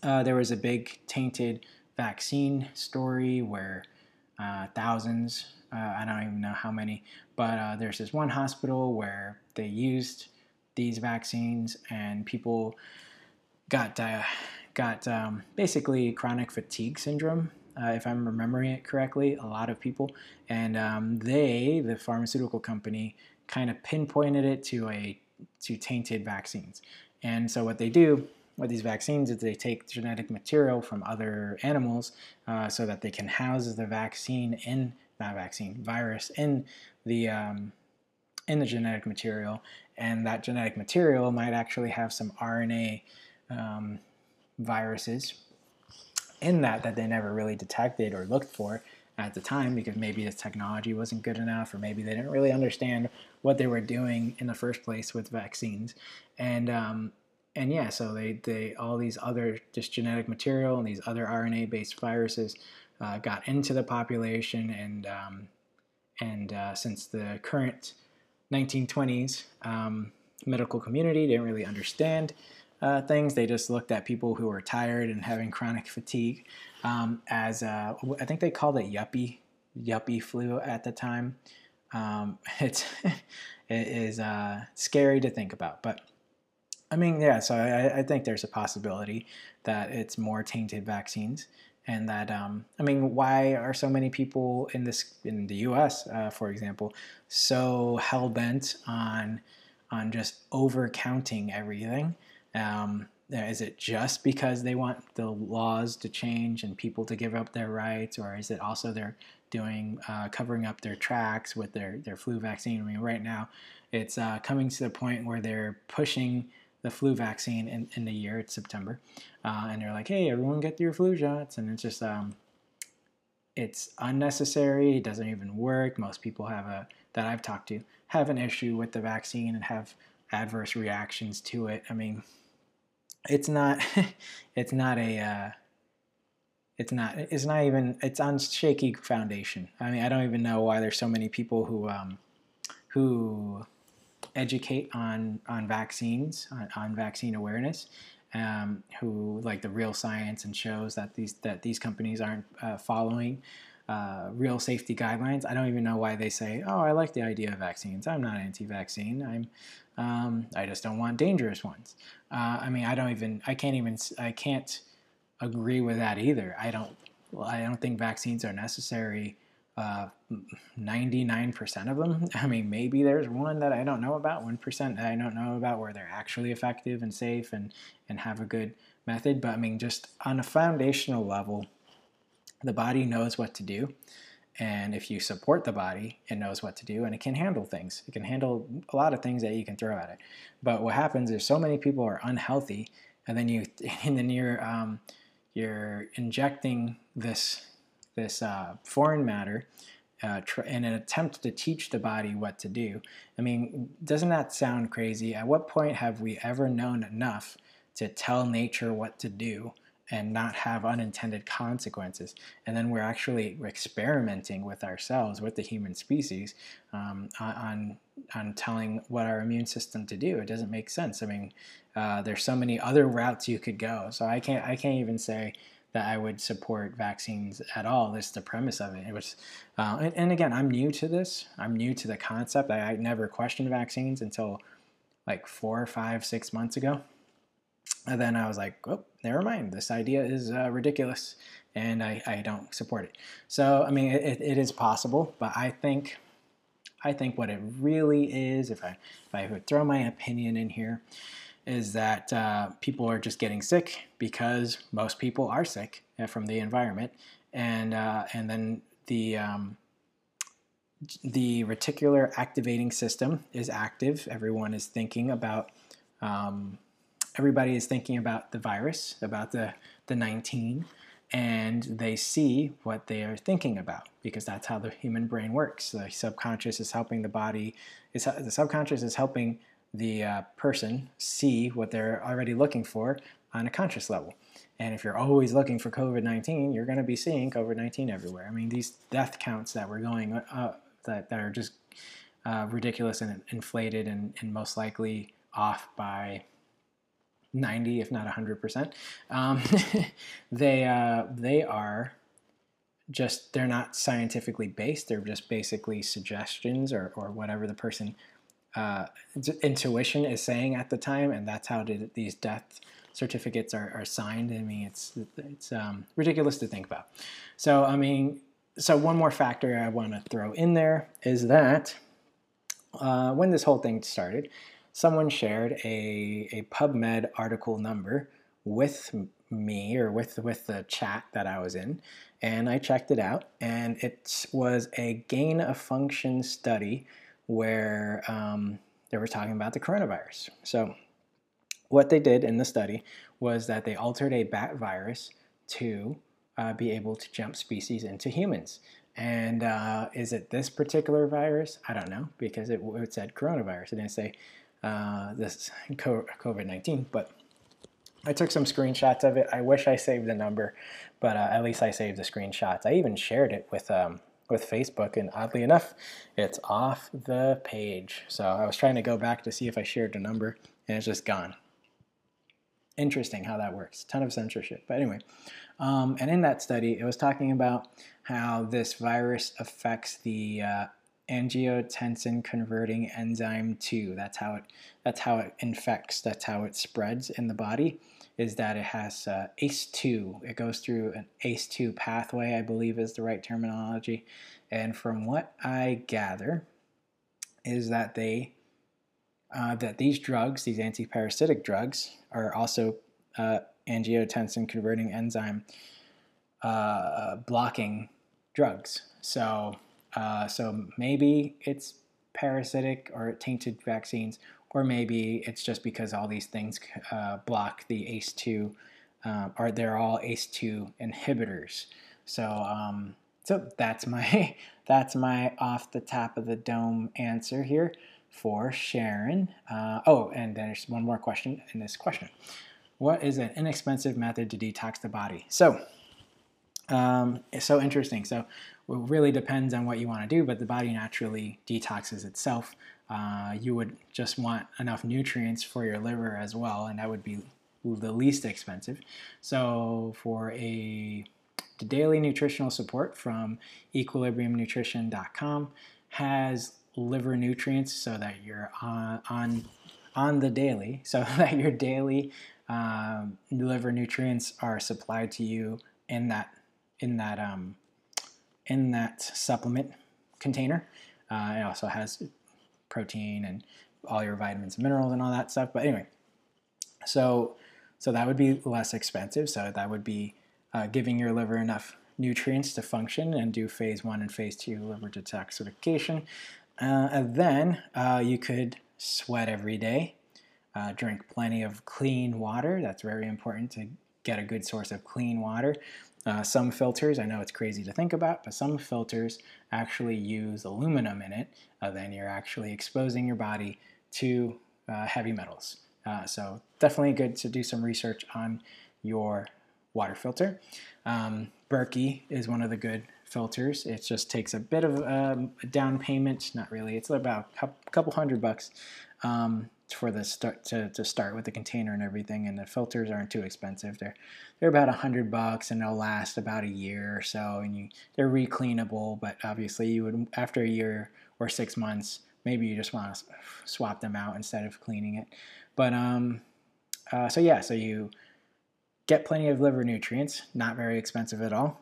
uh, there was a big tainted vaccine story where uh, thousands, uh, I don't even know how many, but uh, there's this one hospital where they used these vaccines and people got uh, got um, basically chronic fatigue syndrome. Uh, if I'm remembering it correctly, a lot of people, and um, they, the pharmaceutical company, kind of pinpointed it to a to tainted vaccines. And so what they do with these vaccines is they take genetic material from other animals uh, so that they can house the vaccine in not vaccine virus in the um, in the genetic material, and that genetic material might actually have some RNA um, viruses in that that they never really detected or looked for at the time because maybe the technology wasn't good enough or maybe they didn't really understand what they were doing in the first place with vaccines. And um, and yeah so they, they all these other just genetic material and these other RNA based viruses uh, got into the population and um, and uh, since the current 1920s um, medical community didn't really understand uh, things. They just looked at people who were tired and having chronic fatigue um, as uh, I think they called it yuppie yuppie flu at the time. Um, it's it is uh, scary to think about, but I mean, yeah. So I, I, think there's a possibility that it's more tainted vaccines, and that um, I mean, why are so many people in this in the U.S., uh, for example, so hell bent on on just over counting everything? Um, is it just because they want the laws to change and people to give up their rights, or is it also they're doing uh, covering up their tracks with their their flu vaccine? I mean, right now it's uh, coming to the point where they're pushing the flu vaccine in, in the year. It's September, uh, and they're like, "Hey, everyone, get your flu shots," and it's just um, it's unnecessary. It doesn't even work. Most people have a that I've talked to have an issue with the vaccine and have adverse reactions to it. I mean, it's not it's not a uh, it's not it's not even it's on shaky foundation. I mean, I don't even know why there's so many people who um, who educate on on vaccines on, on vaccine awareness. Um, who like the real science and shows that these that these companies aren't uh, following uh, real safety guidelines. I don't even know why they say, "Oh, I like the idea of vaccines. I'm not anti-vaccine. I'm um, I just don't want dangerous ones. Uh, I mean, I don't even, I can't even, I can't agree with that either. I don't, well, I don't think vaccines are necessary. Uh, 99% of them. I mean, maybe there's one that I don't know about, 1% that I don't know about where they're actually effective and safe and, and have a good method. But I mean, just on a foundational level, the body knows what to do. And if you support the body, it knows what to do and it can handle things. It can handle a lot of things that you can throw at it. But what happens is so many people are unhealthy, and then you and then you're um, you're injecting this this uh, foreign matter uh, in an attempt to teach the body what to do. I mean, doesn't that sound crazy? At what point have we ever known enough to tell nature what to do? And not have unintended consequences. And then we're actually experimenting with ourselves, with the human species, um, on on telling what our immune system to do. It doesn't make sense. I mean, uh, there's so many other routes you could go. So I can't I can't even say that I would support vaccines at all. That's the premise of it. It was, uh, and, and, again, I'm new to this. I'm new to the concept. I, I never questioned vaccines until like four, five, six months ago. And then I was like, oh, never mind. This idea is uh, ridiculous and I, I, don't support it. So, I mean, it, it is possible, but I think, I think what it really is, if I, if I would throw my opinion in here, is that uh, people are just getting sick because most people are sick uh, from the environment, and uh, and then the um, the reticular activating system is active. Everyone is thinking about um, everybody is thinking about the virus, about the, the 19, and they see what they are thinking about because that's how the human brain works. The subconscious is helping the body, is, the subconscious is helping the uh, person see what they're already looking for on a conscious level. And if you're always looking for COVID 19, you're going to be seeing COVID 19 everywhere. I mean, these death counts that we're going uh, that, that are just uh, ridiculous and inflated and, and most likely off by 90, if not 100%. Um, they, uh, they are just, they're not scientifically based. They're just basically suggestions or, or whatever the person uh, intuition is saying at the time. And that's how did these death certificates are, are signed. I mean, it's, it's um, ridiculous to think about. So, I mean, so one more factor I want to throw in there is that uh, when this whole thing started, someone shared a, a PubMed article number with me or with, with the chat that I was in, and I checked it out, and it was a gain of function study where um, they were talking about the coronavirus. So, what they did in the study was that they altered a bat virus to uh, be able to jump species into humans. And uh, is it this particular virus? I don't know because it, it said coronavirus. It didn't say uh, this COVID 19, but I took some screenshots of it. I wish I saved the number, but uh, at least I saved the screenshots. I even shared it with um, with Facebook, and oddly enough, it's off the page. So I was trying to go back to see if I shared the number, and it's just gone. Interesting how that works. Ton of censorship. But anyway, um, and in that study, it was talking about how this virus affects the uh, angiotensin converting enzyme 2 that's how it that's how it infects that's how it spreads in the body is that it has uh, ace2 it goes through an ace2 pathway i believe is the right terminology. And from what i gather is that they uh, that these drugs these antiparasitic drugs are also uh, angiotensin converting enzyme uh, blocking drugs. So uh, so maybe it's parasitic or tainted vaccines, or maybe it's just because all these things uh, block the ACE2, uh, or they're all ACE2 inhibitors. So, um, so that's my that's my off the top of the dome answer here for Sharon. Uh, oh, and there's one more question in this question. What is an inexpensive method to detox the body? So, um, it's so interesting. So really depends on what you want to do, but the body naturally detoxes itself. Uh, you would just want enough nutrients for your liver as well, and that would be the least expensive. So for a daily nutritional support from equilibriumnutrition.com has liver nutrients so that you're on on, on the daily, so that your daily um, liver nutrients are supplied to you in that in that um, in that supplement container. Uh, it also has protein and all your vitamins and minerals and all that stuff. But anyway, so so that would be less expensive. So that would be uh, giving your liver enough nutrients to function and do phase one and phase two liver detoxification. Uh, and then uh, you could sweat every day, uh, drink plenty of clean water. That's very important to get a good source of clean water. Uh, some filters, I know it's crazy to think about, but some filters actually use aluminum in it. Uh, then you're actually exposing your body to uh, heavy metals. Uh, so definitely good to do some research on your water filter. Um, Berkey is one of the good filters. It just takes a bit of um, a down payment, not really. It's about a couple hundred bucks. Um, for the start to, to start with the container and everything and the filters aren't too expensive. They're they're about a hundred bucks and they'll last about a year or so and you they're recleanable but obviously you would after a year or six months maybe you just want to swap them out instead of cleaning it. But um uh, so yeah so you get plenty of liver nutrients not very expensive at all.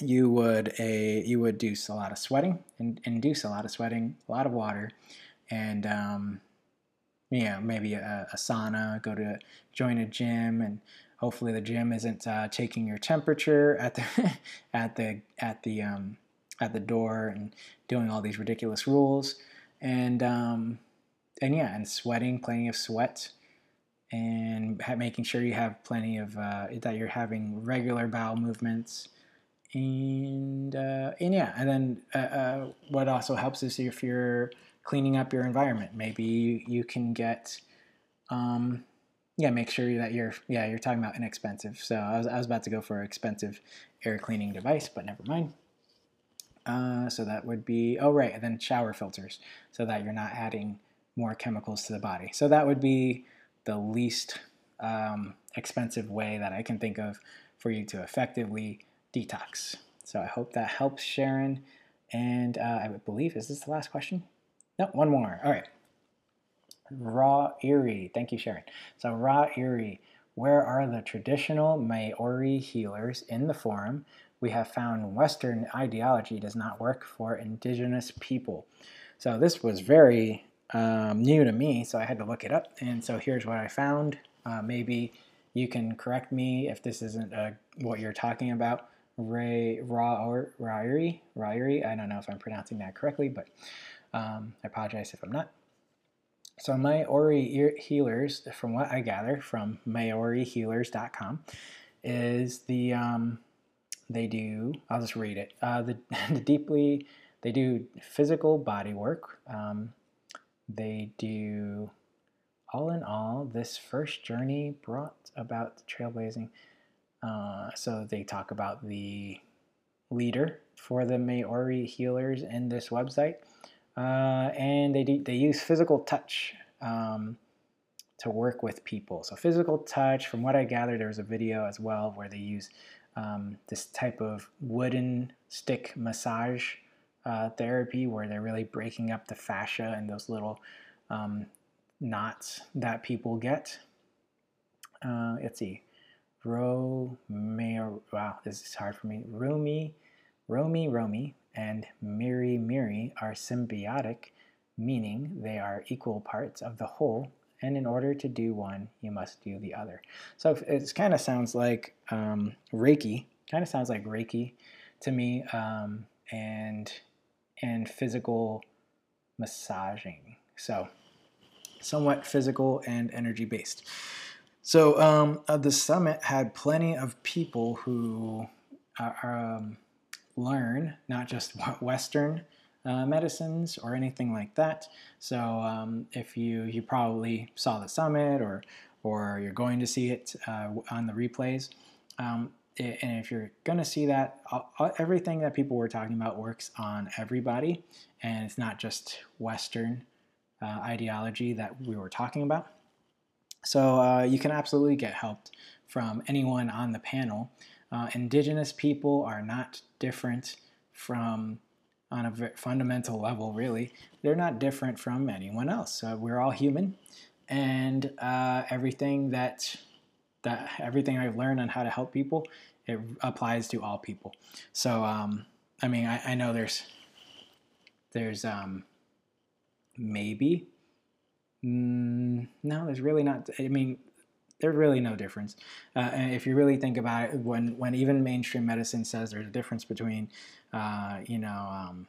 You would a you would do a lot of sweating and induce a lot of sweating a lot of water and um, yeah, maybe a, a, sauna, go to join a gym, and hopefully the gym isn't uh, taking your temperature at the at the at the um, at the door and doing all these ridiculous rules, and um, and yeah, and sweating, plenty of sweat, and making sure you have plenty of uh, that you're having regular bowel movements. And uh, and yeah, and then uh, uh, what also helps is if you're cleaning up your environment. Maybe you can get, um, yeah, make sure that you're, yeah, you're talking about inexpensive. So I was, I was about to go for an expensive air cleaning device, but never mind. Uh, so that would be, oh, right, and then shower filters so that you're not adding more chemicals to the body. So that would be the least um, expensive way that I can think of for you to effectively detox. So I hope that helps, Sharon. And uh, I believe, is this the last question? No, one more. All right. Raw Erie. Thank you, Sharon. So, Raw Erie. Where are the traditional Maori healers in the forum? We have found Western ideology does not work for indigenous people. So, this was very um, new to me, so I had to look it up. And so, here's what I found. Uh, maybe you can correct me if this isn't uh, what you're talking about. Ray Ryrie. Ryrie. I don't know if I'm pronouncing that correctly, but um, I apologize if I'm not. So Maori Healers, from what I gather from MaoriHealers.com, is the um, they do. I'll just read it. Uh, the, the deeply they do physical body work. Um, they do all in all. This first journey brought about trailblazing. Uh, so they talk about the leader for the Maori healers in this website uh, and they do, they use physical touch um, to work with people. So physical touch, from what I gathered, there was a video as well where they use um, this type of wooden stick massage uh, therapy where they're really breaking up the fascia and those little um, knots that people get. Uh, let's see. Romeo, wow, this is hard for me. Rumi, Romy, Romy, and Miri Miri are symbiotic, meaning they are equal parts of the whole, and in order to do one, you must do the other. So it kind of sounds like um, Reiki, kind of sounds like Reiki to me, um, and and physical massaging. So somewhat physical and energy based. So um, uh, the summit had plenty of people who are, um, learn not just Western uh, medicines or anything like that. So um, if you you probably saw the summit or or you're going to see it uh, on the replays. Um, and if you're going to see that, everything that people were talking about works on everybody, and it's not just Western uh, ideology that we were talking about. So uh, you can absolutely get helped from anyone on the panel. Uh, indigenous people are not different from, on a fundamental level, really, they're not different from anyone else. Uh, we're all human, and uh, everything that that everything I've learned on how to help people, it applies to all people. So, um, I mean, I, I, know there's there's um, maybe mm, no, there's really not. I mean, there's really no difference. Uh, and if you really think about it, when when even mainstream medicine says there's a difference between, uh, you know, um,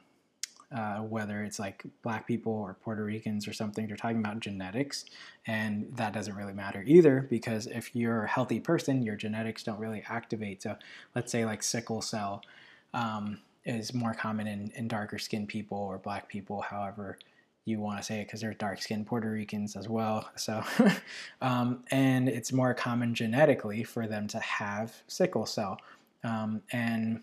uh, whether it's like black people or Puerto Ricans or something, they're talking about genetics, and that doesn't really matter either because if you're a healthy person, your genetics don't really activate. So let's say like sickle cell um, is more common in, in darker skinned people or black people, however you want to say it because they're dark skinned Puerto Ricans as well. So, um, and it's more common genetically for them to have sickle cell. Um, and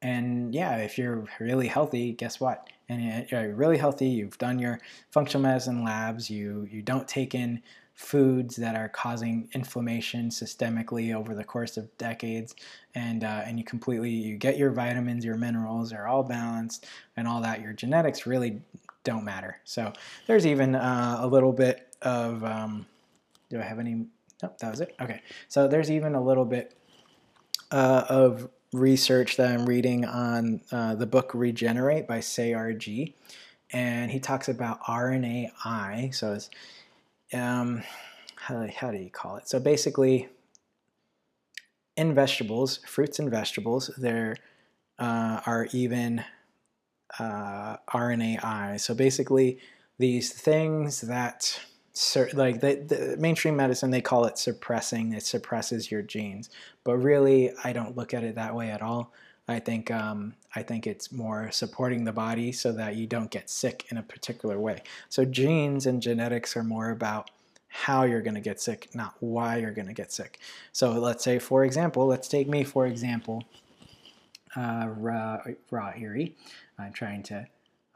and yeah, if you're really healthy, guess what? And you're really healthy. You've done your functional medicine labs. You you don't take in foods that are causing inflammation systemically over the course of decades and uh, and you completely you get your vitamins your minerals are all balanced and all that your genetics really don't matter. So there's even uh, a little bit of, um, do I have any? Nope, that was it. Okay, so there's even a little bit uh, of research that I'm reading on uh, the book Regenerate by Sayer Ji. And he talks about RNAi. So it's, um, how, how do you call it? So basically, in vegetables, fruits and vegetables, there uh, are even uh, RNAi. So basically, these things that like the, the, mainstream medicine they call it suppressing. It suppresses your genes. But really i don't look at it that way at all. I think um, i think it's more supporting the body so that you don't get sick in a particular way. So genes and genetics are more about how you're going to get sick not why you're going to get sick. So let's say for example let's take me for example uh, Ra, Ra Erie. I'm trying to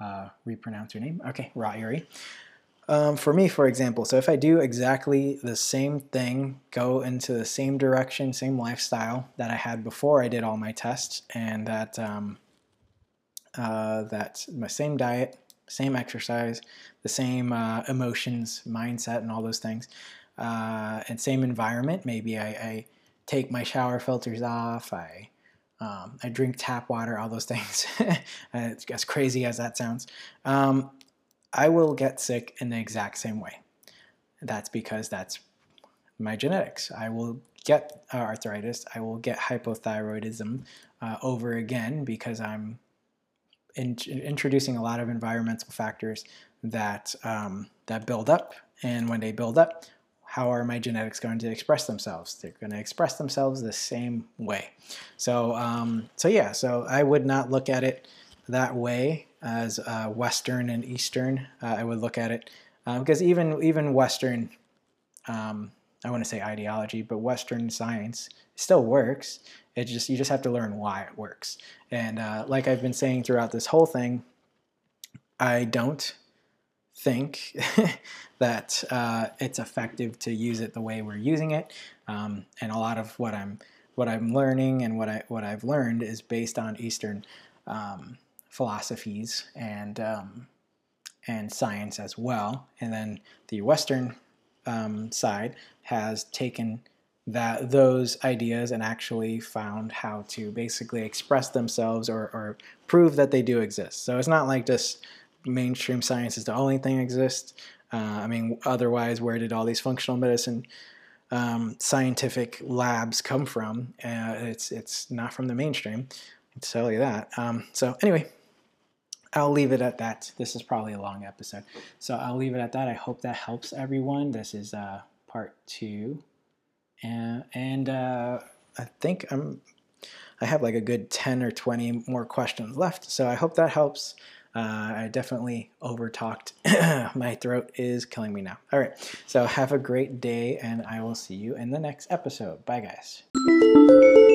uh, repronounce your name. Okay, Ra Erie. Um, for me, for example, so if I do exactly the same thing, go into the same direction, same lifestyle that I had before I did all my tests, and that um, uh, that's my same diet, same exercise, the same uh, emotions, mindset, and all those things, uh, and same environment. Maybe I, I, take my shower filters off. I um, I drink tap water, all those things. as crazy as that sounds. Um, I will get sick in the exact same way. That's because that's my genetics. I will get arthritis, I will get hypothyroidism uh, over again because I'm in, introducing a lot of environmental factors that um, that build up, and when they build up, how are my genetics going to express themselves? They're going to express themselves the same way. So, um, so yeah, so I would not look at it that way as uh, Western and Eastern. Uh, I would look at it uh, because even even Western, um, I want to say ideology, but Western science still works. It just you just have to learn why it works. And uh, like I've been saying throughout this whole thing, I don't think that uh, it's effective to use it the way we're using it. Um, and a lot of what I'm what I'm learning and what I what I've learned is based on Eastern um, philosophies and um, and science as well. And then the Western um, side has taken that those ideas and actually found how to basically express themselves or, or prove that they do exist. So it's not like just mainstream science is the only thing exists. Uh, I mean, otherwise, where did all these functional medicine um, scientific labs come from? Uh, it's it's not from the mainstream. I can tell you that. Um, so anyway, I'll leave it at that. This is probably a long episode, so I'll leave it at that. I hope that helps everyone. This is uh, part two and, and uh, I think I'm I have like a good 10 or 20 more questions left. So I hope that helps. Uh, I definitely over talked. My throat is killing me now. All right. So have a great day, and I will see you in the next episode. Bye, guys.